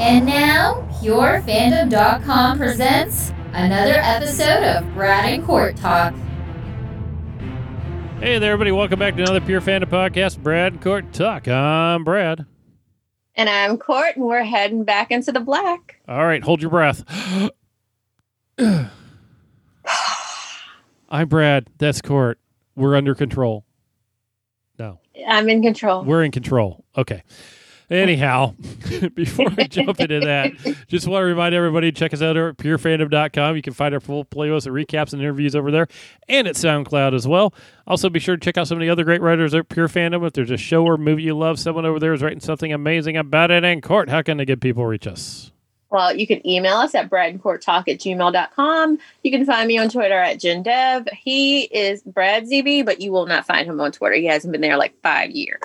And now, PureFandom.com presents another episode of Brad and Court Talk. Hey there, everybody. Welcome back to another Pure Fandom podcast, Brad and Court Talk. I'm Brad. And I'm Court, and we're heading back into the black. All right, hold your breath. I'm Brad. That's Court. We're under control. No, I'm in control. we're in control. Okay. Anyhow, before I jump into that, just want to remind everybody check us out at purefandom.com. You can find our full playlist of recaps and interviews over there and at SoundCloud as well. Also, be sure to check out some of the other great writers at Pure Fandom. If there's a show or movie you love, someone over there is writing something amazing about it. And Court, how can the good people reach us? Well, you can email us at bradandcourttalk at gmail.com. You can find me on Twitter at JenDev. He is Brad ZB, but you will not find him on Twitter. He hasn't been there like five years.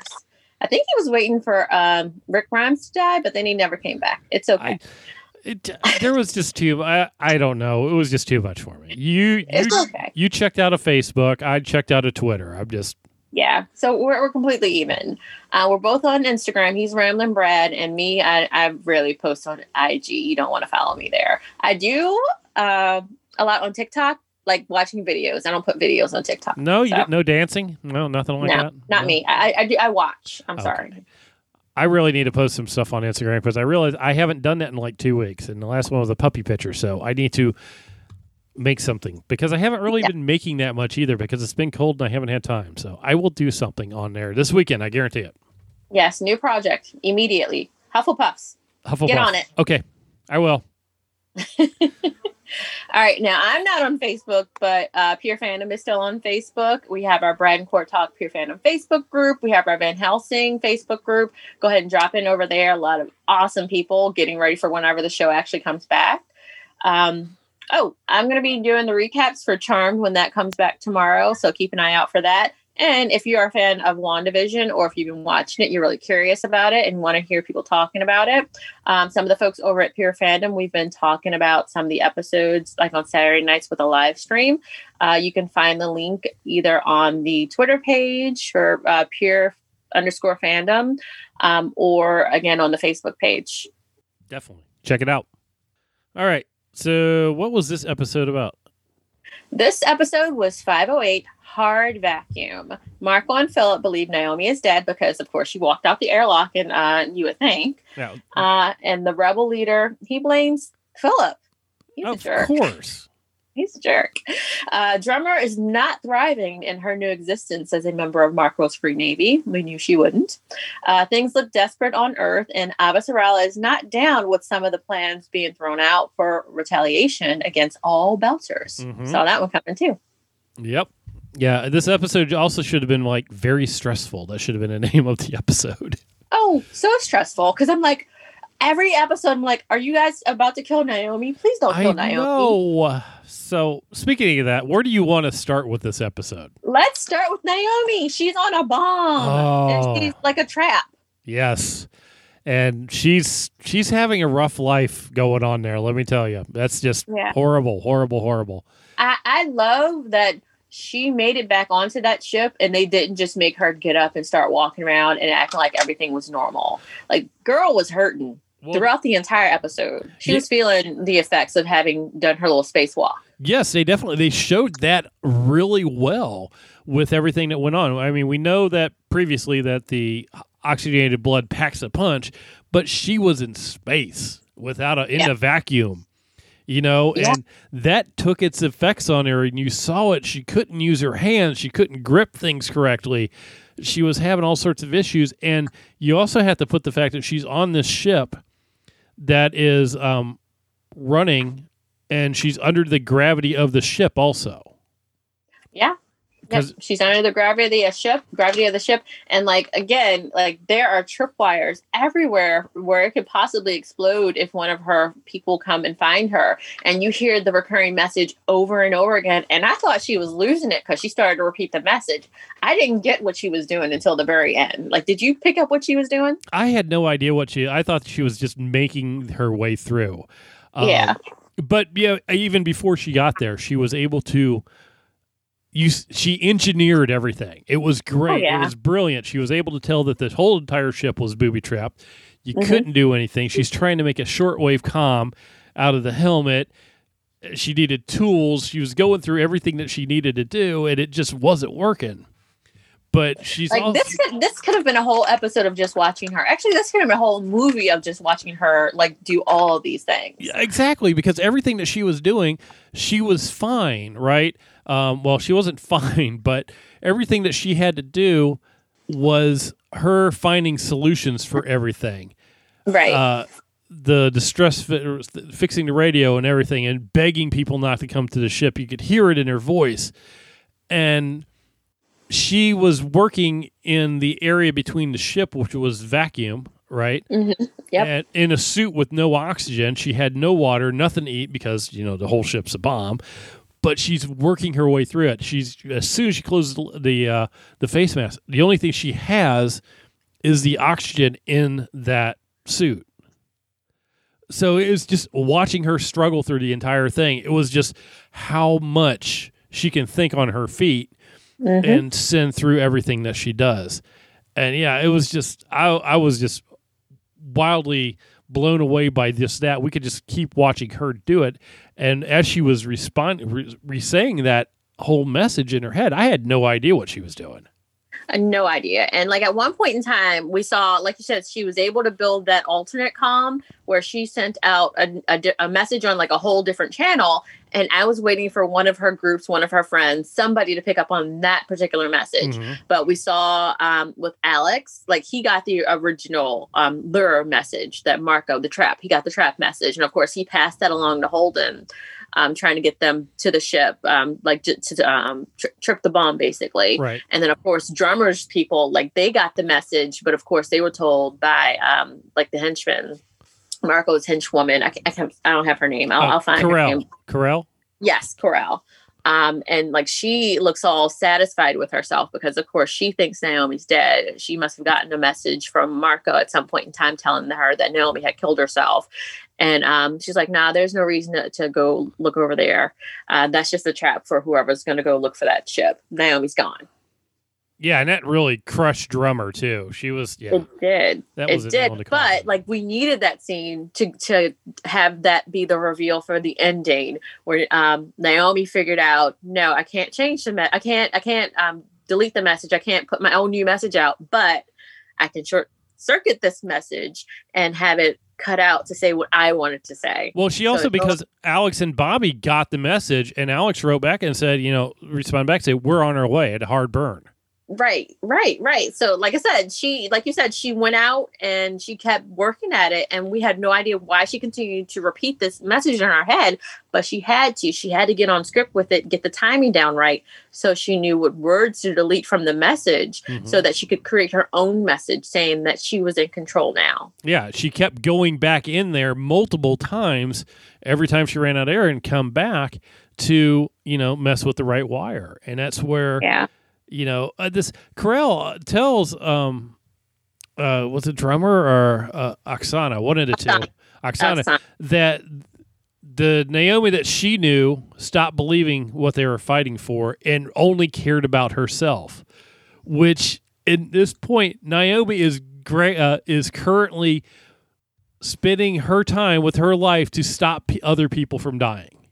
I think he was waiting for um, Rick Grimes to die, but then he never came back. It's okay. I, it, there was just too. I, I don't know. It was just too much for me. You it's you, okay. you checked out a Facebook. I checked out a Twitter. I'm just Yeah. So we're, we're completely even. Uh, we're both on Instagram. He's Ramblin' Brad, and me, I, I rarely post on IG. You don't want to follow me there. I do uh, a lot on TikTok, like watching videos. I don't put videos on TikTok. no. You So- no dancing. No, nothing like no, that. not No? me. I, I do. I watch. I'm Okay. sorry. I really need to post some stuff on Instagram because I realize I haven't done that in like two weeks, and the last one was a puppy picture. So I need to make something because I haven't really Yeah. been making that much either because it's been cold and I haven't had time. So I will do something on there this weekend. I guarantee it. Yes, new project immediately. Hufflepuffs. Hufflepuff. Get on it. Okay, I will. All right, now I'm not on Facebook, but uh, Pure Fandom is still on Facebook. We have our Brad and Court Talk Pure Fandom Facebook group. We have our Van Helsing Facebook group. Go ahead and drop in over there. A lot of awesome people getting ready for whenever the show actually comes back. Um, oh, I'm going to be doing the recaps for Charmed when that comes back tomorrow, so keep an eye out for that. And if you are a fan of WandaVision or if you've been watching it, you're really curious about it and want to hear people talking about it, um, some of the folks over at Pure Fandom, we've been talking about some of the episodes like on Saturday nights with a live stream. Uh, you can find the link either on the Twitter page for uh, Pure underscore fandom um, or again on the Facebook page. Definitely check it out. All right. So what was this episode about? This episode was 508 Hard Vacuum. Marco and Philip believe Naomi is dead because, of course, she walked out the airlock, and uh, you would think. Now, Uh, and the rebel leader, he blames Philip. He's a of jerk. course. He's a jerk. Uh, Drummer is not thriving in her new existence as a member of Marco's Free Navy. We knew she wouldn't. Uh, things look desperate on Earth, and Avasarala is not down with some of the plans being thrown out for retaliation against all Belters. Mhm. Saw that one coming too. Yep. Yeah, this episode also should have been like very stressful. That should have been the name of the episode. Oh, so stressful because I'm like, every episode, I'm like, are you guys about to kill Naomi? Please don't I kill Naomi. know. So, speaking of that, where do you want to start with this episode? Let's start with Naomi. She's on a bomb, Oh. and she's like a trap. Yes. And she's she's having a rough life going on there, let me tell you. That's just Yeah. horrible, horrible, horrible. I, I love that she made it back onto that ship and they didn't just make her get up and start walking around and acting like everything was normal. Like girl was hurting Well, throughout the entire episode. She Yeah. was feeling the effects of having done her little spacewalk. Yes, they definitely they showed that really well with everything that went on. I mean, we know that previously that the oxygenated blood packs a punch, but she was in space without a in Yeah. a vacuum. You know, Yeah. and that took its effects on her and you saw it. She couldn't use her hands, she couldn't grip things correctly. She was having all sorts of issues and you also have to put the fact that she's on this ship that is um running and she's under the gravity of the ship also. Yeah. Yep. 'Cause- She's under the gravity of the ship, gravity of the ship, and like again, like there are tripwires everywhere where it could possibly explode if one of her people come and find her. And you hear the recurring message over and over again. And I thought she was losing it because she started to repeat the message. I didn't get what she was doing until the very end. Like, did you pick up what she was doing? I had no idea what she. I thought she was just making her way through. Um, Yeah. but yeah, even before she got there, she was able to. You, she engineered everything. It was great. Oh, yeah. It was brilliant. She was able to tell that the whole entire ship was booby trapped. You Mhm. couldn't do anything. She's trying to make a shortwave comm out of the helmet. She needed tools. She was going through everything that she needed to do, and it just wasn't working. But she's like also, this could this could have been a whole episode of just watching her. Actually, this could have been a whole movie of just watching her like do all these things. Yeah, exactly because everything that she was doing, she was fine, right? Um, well, she wasn't fine, but everything that she had to do was her finding solutions for everything. Right. Uh, the distress fi- fixing the radio and everything, and begging people not to come to the ship. You could hear it in her voice, and she was working in the area between the ship, which was vacuum, right? Mhm. Yep. And in a suit with no oxygen, she had no water, nothing to eat because you know the whole ship's a bomb. But she's working her way through it. She's as soon as she closes the the, uh, the face mask, the only thing she has is the oxygen in that suit. So it was just watching her struggle through the entire thing. It was just how much she can think on her feet Mhm. and sin through everything that she does. And yeah, it was just I I was just wildly blown away by just that. We could just keep watching her do it. And as she was responding, re- re-saying that whole message in her head, I had no idea what she was doing. No idea. And like at one point in time, we saw, like you said, she was able to build that alternate comm where she sent out a, a, a message on like a whole different channel. And I was waiting for one of her groups, one of her friends, somebody to pick up on that particular message. Mhm. But we saw um, with Alex, like he got the original um, lure message that Marco, the trap, he got the trap message. And of course, he passed that along to Holden, um, trying to get them to the ship, um, like to, to um, tri- trip the bomb, basically. Right. And then, of course, drummers people like they got the message, but of course, they were told by um, like the henchman, Marco's henchwoman. I, can't, I, can't, I don't have her name. I'll, Uh, I'll find her Karal. name. Karal. Yes, Karal. Um, and like she looks all satisfied with herself because, of course, she thinks Naomi's dead. She must have gotten a message from Marco at some point in time telling her that Naomi had killed herself. And um, she's like, nah, there's no reason to, to go look over there. Uh, that's just a trap for whoever's going to go look for that ship. Naomi's gone. Yeah, and that really crushed drummer too. She was yeah. It did. That was it a did. nail in the But like we needed that scene to to have that be the reveal for the ending where um Naomi figured out, no, I can't change the me- I can't I can't um delete the message. I can't put my own new message out, but I can short circuit this message and have it cut out to say what I wanted to say. Well, she So also goes- because Alex and Bobby got the message, and Alex wrote back and said, you know, respond back, say we're on our way at a hard burn. Right, right, right. So, like I said, she, like you said, she went out and she kept working at it, and we had no idea why she continued to repeat this message in our head, but she had to. She had to get on script with it, get the timing down right, so she knew what words to delete from the message, Mhm. so that she could create her own message saying that she was in control now. Yeah, she kept going back in there multiple times every time she ran out of air and come back to you know mess with the right wire, and that's where Yeah, you know uh, this Karal tells um uh was it drummer or uh, Oksana one of the two Oksana. Oksana that the Naomi that she knew stopped believing what they were fighting for and only cared about herself, which in this point Naomi is great uh, is currently spending her time with her life to stop p- other people from dying.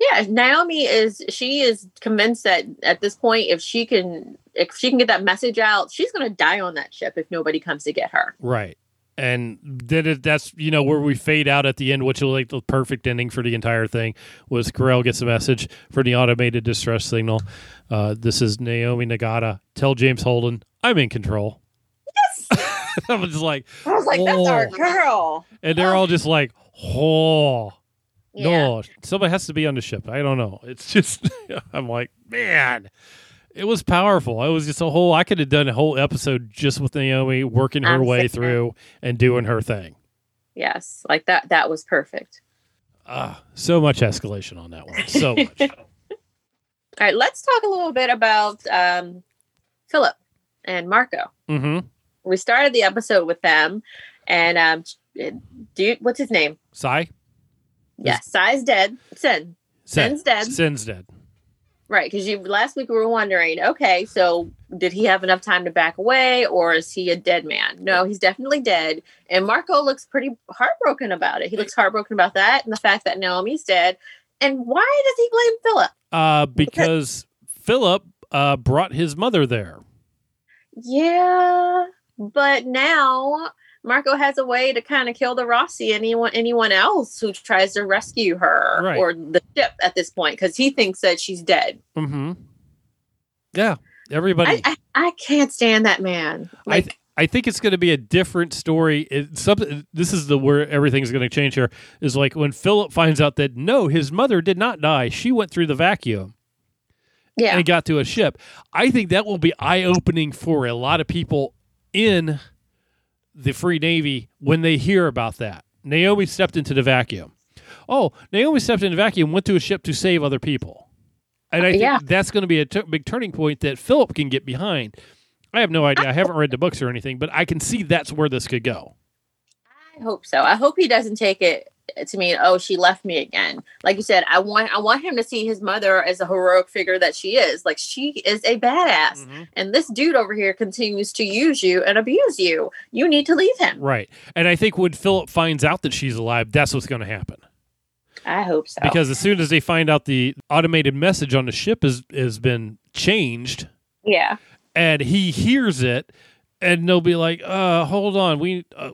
Yeah. Naomi is she is convinced that at this point, if she can, if she can get that message out, she's going to die on that ship if nobody comes to get her. Right. And then it, that's you know where we fade out at the end, which was like the perfect ending for the entire thing. Was Karal gets a message for the automated distress signal. Uh, this is Naomi Nagata. Tell James Holden I'm in control. Yes. I was just like, I was like, that's our Oh. girl. and they're all just like, oh Yeah. no, somebody has to be on the ship. I don't know. It's just I'm like, man, it was powerful. It was just a whole. I could have done a whole episode just with Naomi working her I'm way through and doing her thing. Yes. Like that that was perfect. Ah, so much escalation on that one. So much. All right, let's talk a little bit about um Philip and Marco. mm-hmm. We started the episode with them and um dude, what's his name? Sai? Yes, Sai's dead. Cyn. Sen. Sen's dead. Cyn's dead. Right, because you last week we were wondering, okay, so did he have enough time to back away, or is he a dead man? No, he's definitely dead. And Marco looks pretty heartbroken about it. He looks heartbroken about that and the fact that Naomi's dead. And why does he blame Philip? Uh, because Philip uh, brought his mother there. Yeah, but now Marco has a way to kind of kill the Roci anyone anyone else who tries to rescue her Right. or the ship at this point because he thinks that she's dead. Mm-hmm. Yeah, everybody. I, I I can't stand that man. I th- I think it's going to be a different story. It, something. This is the where everything's going to change here. Is like when Philip finds out that no, his mother did not die. She went through the vacuum yeah, and got to a ship. I think that will be eye opening for a lot of people in the Free Navy when they hear about that. Naomi stepped into the vacuum. Oh, Naomi stepped into the vacuum, went to a ship to save other people. And I uh, think Yeah. that's going to be a t- big turning point that Philip can get behind. I have no idea. I haven't read the books or anything, but I can see that's where this could go. I hope so. I hope he doesn't take it to mean, oh, she left me again. Like you said, I want I want him to see his mother as a heroic figure that she is. Like she is a badass. And this dude over here continues to use you and abuse you. You need to leave him. Right. And I think when Philip finds out that she's alive, that's what's going to happen. I hope so. Because as soon as they find out the automated message on the ship has has been changed, yeah. and he hears it, and they'll be like, "Uh, hold on, we uh,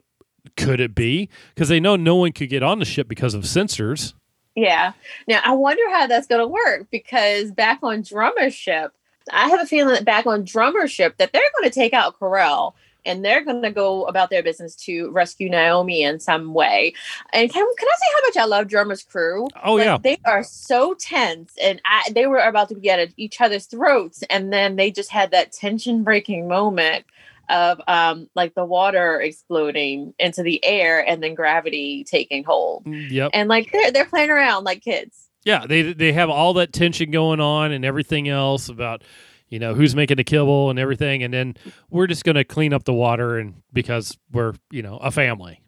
could it be?" Because they know no one could get on the ship because of sensors. Yeah. Now I wonder how that's going to work because back on Drummer's ship, I have a feeling that back on Drummer's ship that they're going to take out Karal and they're going to go about their business to rescue Naomi in some way. And can, can I say how much I love Drummer's crew? Oh Like, yeah, they are so tense, and I, they were about to get at each other's throats, and then they just had that tension-breaking moment of um, like the water exploding into the air, and then gravity taking hold, yep, and like they're they're playing around like kids. yeah. They they have all that tension going on and everything else about you know who's making the kibble and everything, and then we're just going to clean up the water and because we're you know a family.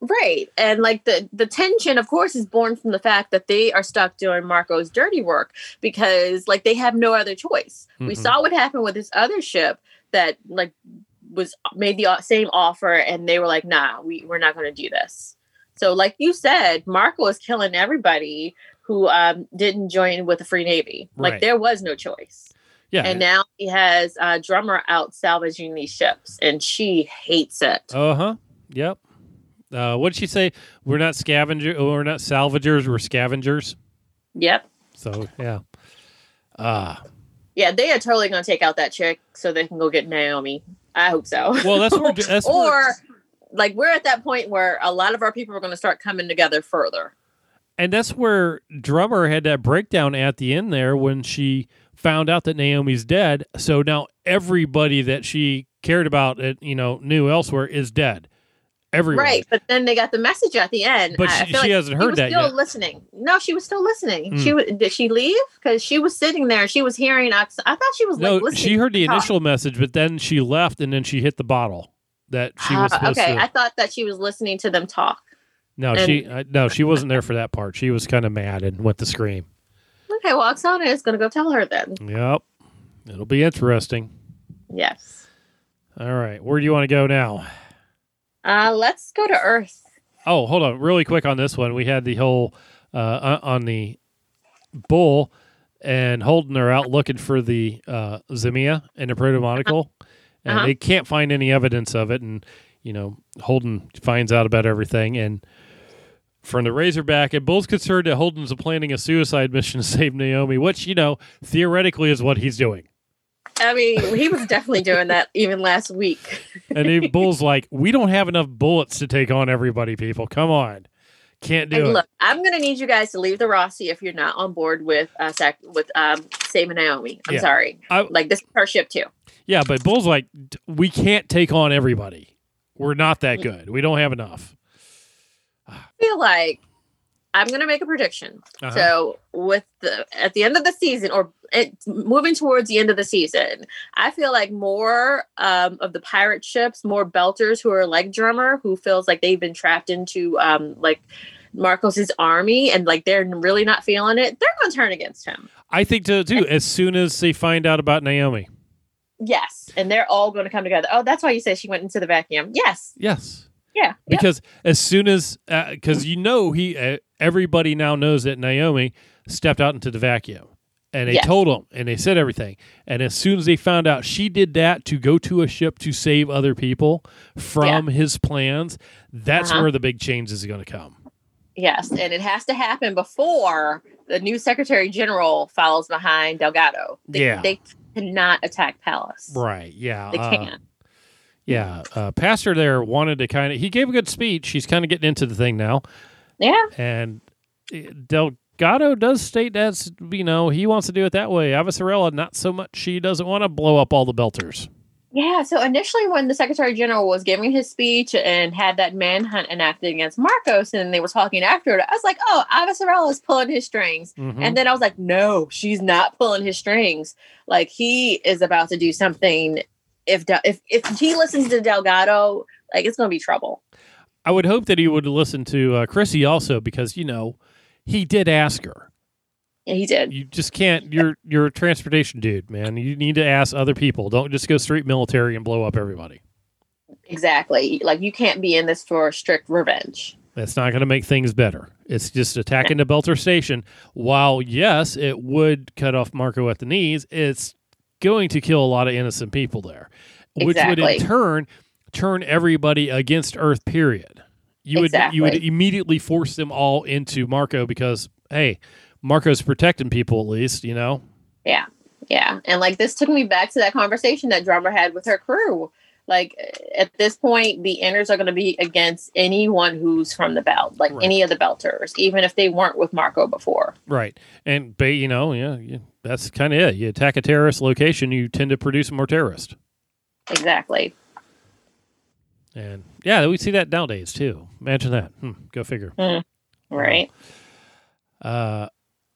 Right. And like the the tension of course is born from the fact that they are stuck doing Marco's dirty work because like they have no other choice. We Mhm. saw what happened with this other ship that like was made the same offer and they were like, "Nah, we we're not going to do this." So like you said, Marco is killing everybody who um didn't join with the Free Navy. Like there was no choice. Yeah, And now he has a drummer out salvaging these ships and she hates it. Uh huh. Yep. Uh, what did she say? We're not scavenger. oh, We're not salvagers. We're scavengers. Yep. So yeah. Ah. Yeah, they are totally going to take out that chick so they can go get Naomi. I hope so. well, that's where. That's or where, like we're at that point where a lot of our people are going to start coming together further. and that's where drummer had that breakdown at the end there when she found out that Naomi's dead. So now everybody that she cared about, you know, knew elsewhere is dead. Everyone. Right, but then they got the message at the end. But she- feel she like hasn't she heard was that still yet. listening. No, she was still listening. Hmm. She was. Did she leave? Because she was sitting there. She was hearing. I thought she was No, like listening. she heard the initial message, but then she left, and then she hit the bottle that she was supposed okay, to. I thought that she was listening to them talk. no, and- she I, no, she wasn't there for that part. She was kind of mad and went to scream. Okay, well, Oksana is going to go tell her then. Yep. It'll be interesting. Yes. All right. Where do you want to go now? Uh, let's go to Earth. Oh, hold on. Really quick on this one. We had the whole uh, on on the bull and Holden are out looking for the uh, Zmeya and the protomolecule, and Uh-huh. they can't find any evidence of it. And, you know, Holden finds out about everything. And from the Razorback, and Bull's concerned that Holden's planning a suicide mission to save Naomi, which, you know, theoretically is what he's doing. I mean, he was definitely doing that even last week. And he, Bull's like, we don't have enough bullets to take on everybody, people. Come on. Can't do And it. look, I'm going to need you guys to leave the Roci if you're not on board with uh, sac- with um, saving Naomi. I'm Yeah. sorry. I- like this is our ship too. Yeah, but Bull's like, we can't take on everybody. We're not that good. We don't have enough. I feel like I'm going to make a prediction. Uh-huh. So with the at the end of the season or it, moving towards the end of the season, I feel like more um, of the pirate ships, more belters who are like drummer, who feels like they've been trapped into um, like Marcos's army and like they're really not feeling it, they're going to turn against him. I think so too. As soon as they find out about Naomi. Yes, and they're all going to come together. Oh, that's why you said she went into the vacuum. Yes. Yes. Yeah. yep. Because as soon as, because you know, he, uh, everybody now knows that Naomi stepped out into the vacuum. And they told him, and they said everything. And as soon as they found out she did that to go to a ship to save other people from his plans, that's Uh-huh. where the big change is going to come. Yes, and it has to happen before the new Secretary General follows behind Delgado. They, Yeah. they cannot attack Pallas. Right. Yeah. They uh, can't. Yeah. Uh, Pastor there wanted to kind of, he gave a good speech. He's kind of getting into the thing now. Yeah, And uh, Delgado does state that's, you know, he wants to do it that way. Avasarala, not so much. She doesn't want to blow up all the belters. yeah. So initially, when the Secretary General was giving his speech and had that manhunt enacted against Marcos, and they were talking after it, I was like, "Oh, Avasarala is pulling his strings." Mhm. And then I was like, "No, she's not pulling his strings. Like he is about to do something. If Del- if if he listens to Delgado, like it's going to be trouble." I would hope that he would listen to uh, Chrissy also because, you know, he did ask her. Yeah, he did. You just can't, you're, you're a transportation dude, man. You need to ask other people. Don't just go straight military and blow up everybody. Exactly. Like you can't be in this for strict revenge. That's not going to make things better. It's just attacking the Belter Station. While, yes, it would cut off Marco at the knees, it's going to kill a lot of innocent people there, which would in turn turn everybody against Earth, period. You would you would immediately force them all into Marco because, hey, Marco's protecting people at least, you know? Yeah. Yeah. And like this took me back to that conversation that drummer had with her crew. Like at this point, the inners are going to be against anyone who's from the belt, like Right. any of the belters, even if they weren't with Marco before. Right. And, ba- you know, yeah, yeah that's kind of it. You attack a terrorist location, you tend to produce more terrorists. Exactly. And yeah, we see that nowadays too. Imagine that. Hmm, go figure. Right. Uh,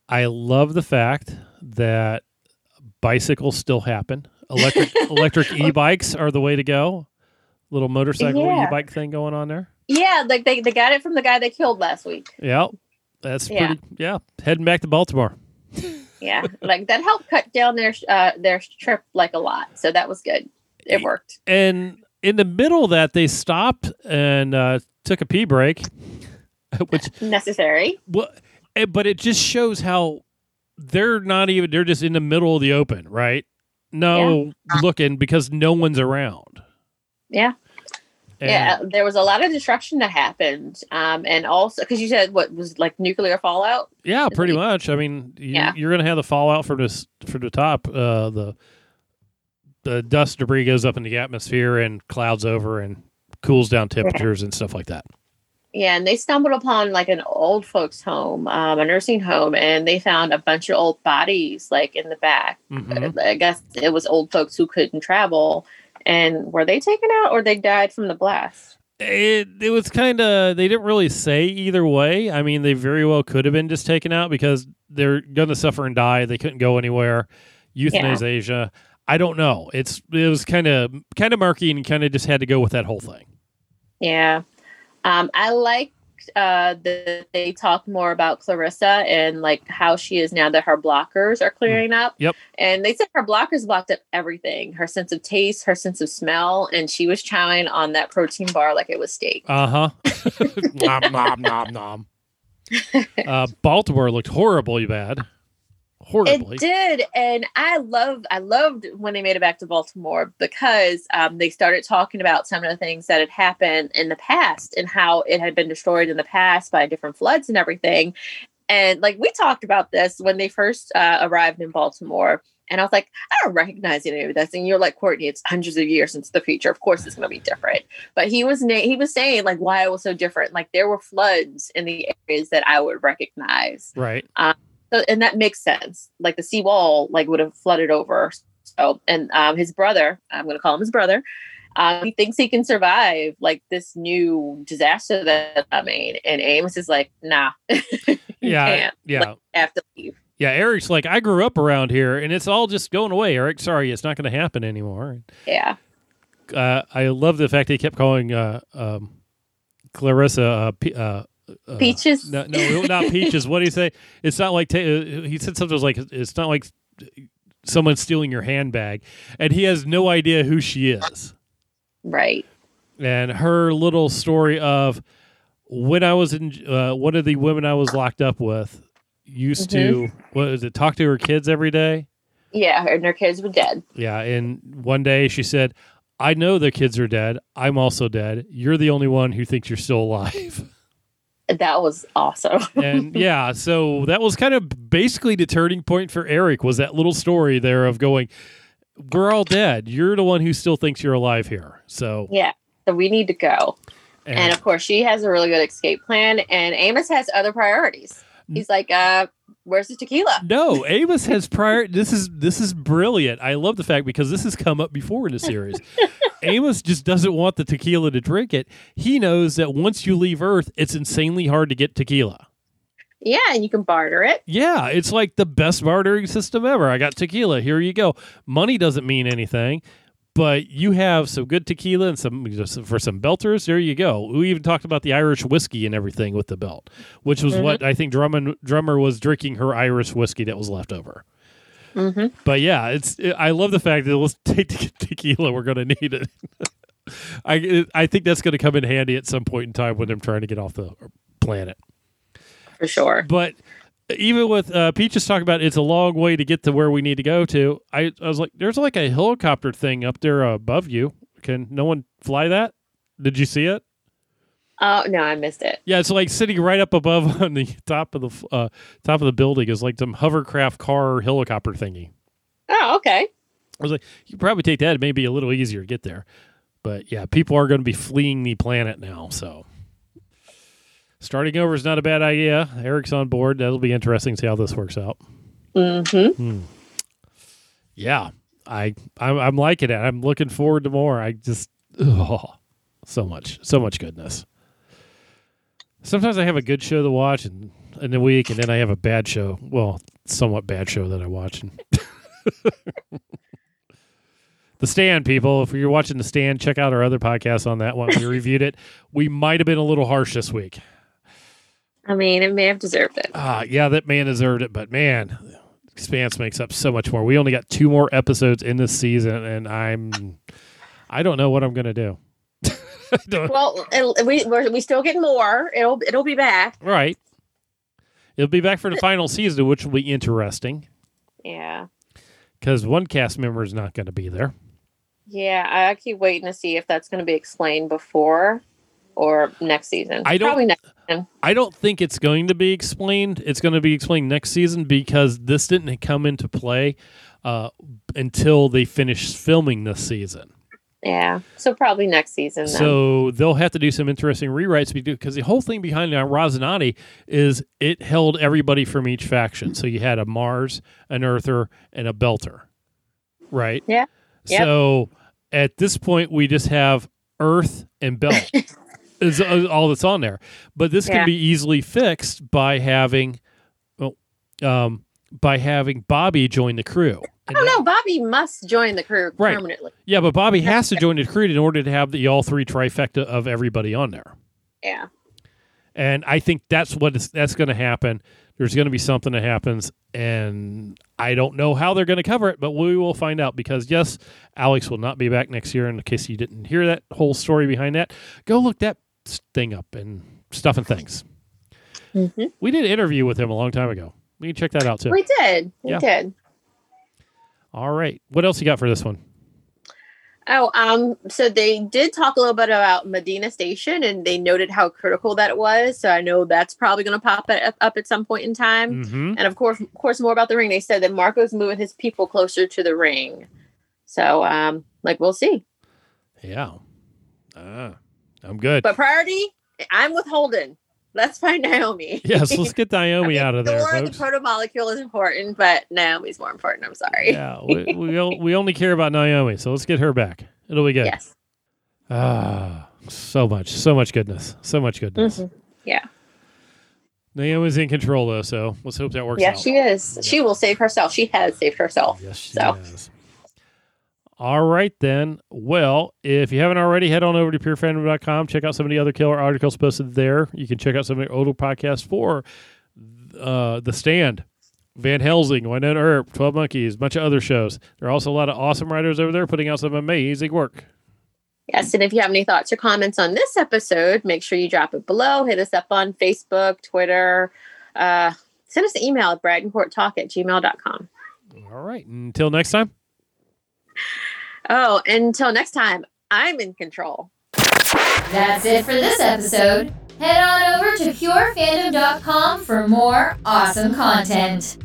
I love the fact that bicycles still happen. Electric electric e-bikes are the way to go. Little motorcycle Yeah. e-bike thing going on there. Yeah. Like they, they got it from the guy they killed last week. Yeah, that's Yeah. pretty. Yeah, heading back to Baltimore. Yeah. like that helped cut down their, uh, their trip like a lot. So that was good. It worked. And in the middle of that, they stopped and uh, took a pee break, which Necessary. well, eh, but it just shows how they're not even. They're just in the middle of the open, right? No looking because no one's around. Yeah. And- yeah, there was a lot of destruction that happened, um, and also because you said what was like nuclear fallout. Yeah, pretty much. I mean, you, Yeah. you're going to have the fallout from this from the top. Uh, the the dust debris goes up in the atmosphere and clouds over and cools down temperatures and stuff like that. Yeah, and they stumbled upon like an old folks' home, um, a nursing home, and they found a bunch of old bodies like in the back. Mhm. I guess it was old folks who couldn't travel, and were they taken out or they died from the blast? It it was kind of they didn't really say either way. I mean, they very well could have been just taken out because they're going to suffer and die. They couldn't go anywhere. Euthanasia. I don't know. It's it was kind of kind of murky and kind of just had to go with that whole thing. Yeah. Um, I liked uh, that they talked more about Clarissa and like how she is now that her blockers are clearing up. Yep. And they said her blockers blocked up everything her sense of taste, her sense of smell, and she was chowing on that protein bar like it was steak. Uh huh. nom nom nom nom. Uh, Baltimore looked horribly bad. Horribly. It did, and I loved. I loved when they made it back to Baltimore because um, they started talking about some of the things that had happened in the past and how it had been destroyed in the past by different floods and everything. And like we talked about this when they first uh, arrived in Baltimore, and I was like, I don't recognize any of this. And you're like, Courtney, it's hundreds of years into the future. Of course, it's going to be different. But he was na- he was saying like why it was so different. Like there were floods in the areas that I would recognize. right. So, and that makes sense. Like the seawall, like would have flooded over. So, and um, his brother, I'm going to call him his brother. Um, he thinks he can survive like this new disaster that I coming, and Amos is like, "Nah, Yeah. Yeah. Like, have to leave." yeah. Eric's like, I grew up around here and it's all just going away. Eric, sorry, it's not going to happen anymore. Yeah, Uh, I love the fact he kept calling uh, um, Clarissa uh, P- uh, Peaches? No, no, not peaches. What do you say? It's not like ta- uh, he said something like it's not like someone stealing your handbag, and he has no idea who she is. Right. And her little story of when I was in uh, one of the women I was locked up with used to what is it talk to her kids every day. Yeah, her and her kids were dead. Yeah, and one day she said, "I know the kids are dead. I'm also dead. You're the only one who thinks you're still alive." That was awesome. and yeah, so that was kind of basically the turning point for Eric was that little story there of going, "We're all dead. You're the one who still thinks you're alive here." So yeah. So we need to go. and, And of course, she has a really good escape plan, and Amos has other priorities. He's like, uh, where's the tequila? no, Amos has prior. This is this is brilliant. I love the fact because this has come up before in the series. Amos just doesn't want the tequila to drink it. He knows that once you leave Earth, it's insanely hard to get tequila. Yeah, and you can barter it. Yeah, it's like the best bartering system ever. I got tequila. Here you go. Money doesn't mean anything, but you have some good tequila and some for some belters. There you go. We even talked about the Irish whiskey and everything with the belt, which was mm-hmm. what I think Drummer drummer was drinking her Irish whiskey that was left over. Mm-hmm. But yeah, it's I love the fact that let's take te- tequila. We're going to need it. I I think that's going to come in handy at some point in time when I'm trying to get off the planet. For sure. But even with uh, Peaches talking about it's a long way to get to where we need to go to, I, I was like, there's like a helicopter thing up there above you. Can no one fly that? Did you see it? Oh no, I missed it. Yeah, it's like sitting right up above on the top of the uh, top of the building is like some hovercraft car helicopter thingy. Oh, okay. I was like, you probably take that. It may be a little easier to get there. But yeah, people are going to be fleeing the planet now. So starting over is not a bad idea. Eric's on board. That'll be interesting to see how this works out. Mm-hmm. Yeah, I I'm, I'm liking it. I'm looking forward to more. I just oh, so much, so much goodness. Sometimes I have a good show to watch in, in the week, and then I have a bad show. Well, somewhat bad show that I watch. And the Stand, people. If you're watching The Stand, check out our other podcast on that one. We reviewed it. We might have been a little harsh this week. I mean, it may have deserved it. Ah, yeah, that man deserved it, but man, Expanse makes up so much more. We only got two more episodes in this season, and I'm, I don't know what I'm gonna do. Well, we we're, we still get more. It'll it'll be back. right. It'll be back for the final season, which will be interesting Yeah. because one cast member is not going to be there. Yeah, I keep waiting to see if that's going to be explained before or next season. I don't- Probably next. I don't think it's going to be explained. It's going to be explained next season because this didn't come into play uh, until they finished filming this season. Yeah, so probably next season. Then. So they'll have to do some interesting rewrites because the whole thing behind Rocinante is it held everybody from each faction. So you had a Mars, an Earther, and a Belter, right? Yeah. Yep. So at this point, we just have Earth and Belt is all that's on there. But this can Yeah. be easily fixed by having, well, um, by having Bobby join the crew. And oh no, Bobby must join the crew Right. permanently. Yeah, but Bobby has to join the crew in order to have the all three trifecta of everybody on there. Yeah. And I think that's what is, that's going to happen. There's going to be something that happens, and I don't know how they're going to cover it, but we will find out. Because yes, Alex will not be back next year. In case you didn't hear that whole story behind that, go look that thing up and stuff and things. Mhm. We did an interview with him a long time ago. We can check that out too. We did. We Yeah. did. All right, what else you got for this one? Oh, um, so they did talk a little bit about Medina Station, and they noted how critical that was. So I know that's probably going to pop up, at some point in time. Mm-hmm. And of course, of course, more about the ring. They said that Marco's moving his people closer to the ring. So, um, like we'll see. Yeah. Ah, I'm good. But priority, I'm with Holden. Let's find Naomi. yes, let's get Naomi I mean, out of there, folks. The proto molecule is important, but Naomi's more important. I'm sorry. yeah, we, we we only care about Naomi, so let's get her back. It'll be good. Yes. Ah, so much, so much goodness, so much goodness. Mhm. Yeah. Naomi's in control though, so let's hope that works Yeah, out. she is. She will save herself. She has saved herself. Yes, she So. does. All right, then. Well, if you haven't already, head on over to purefandom.com. Check out some of the other killer articles posted there. You can check out some of the older podcasts for uh, The Stand, Van Helsing, Wynonna Earp, 12 Monkeys, a bunch of other shows. There are also a lot of awesome writers over there putting out some amazing work. Yes, and if you have any thoughts or comments on this episode, make sure you drop it below. Hit us up on Facebook, Twitter. Uh, send us an email at bradandcourttalk at gmail.com. All right. Until next time. Oh, until next time, I'm in control. That's it for this episode. Head on over to purefandom.com for more awesome content.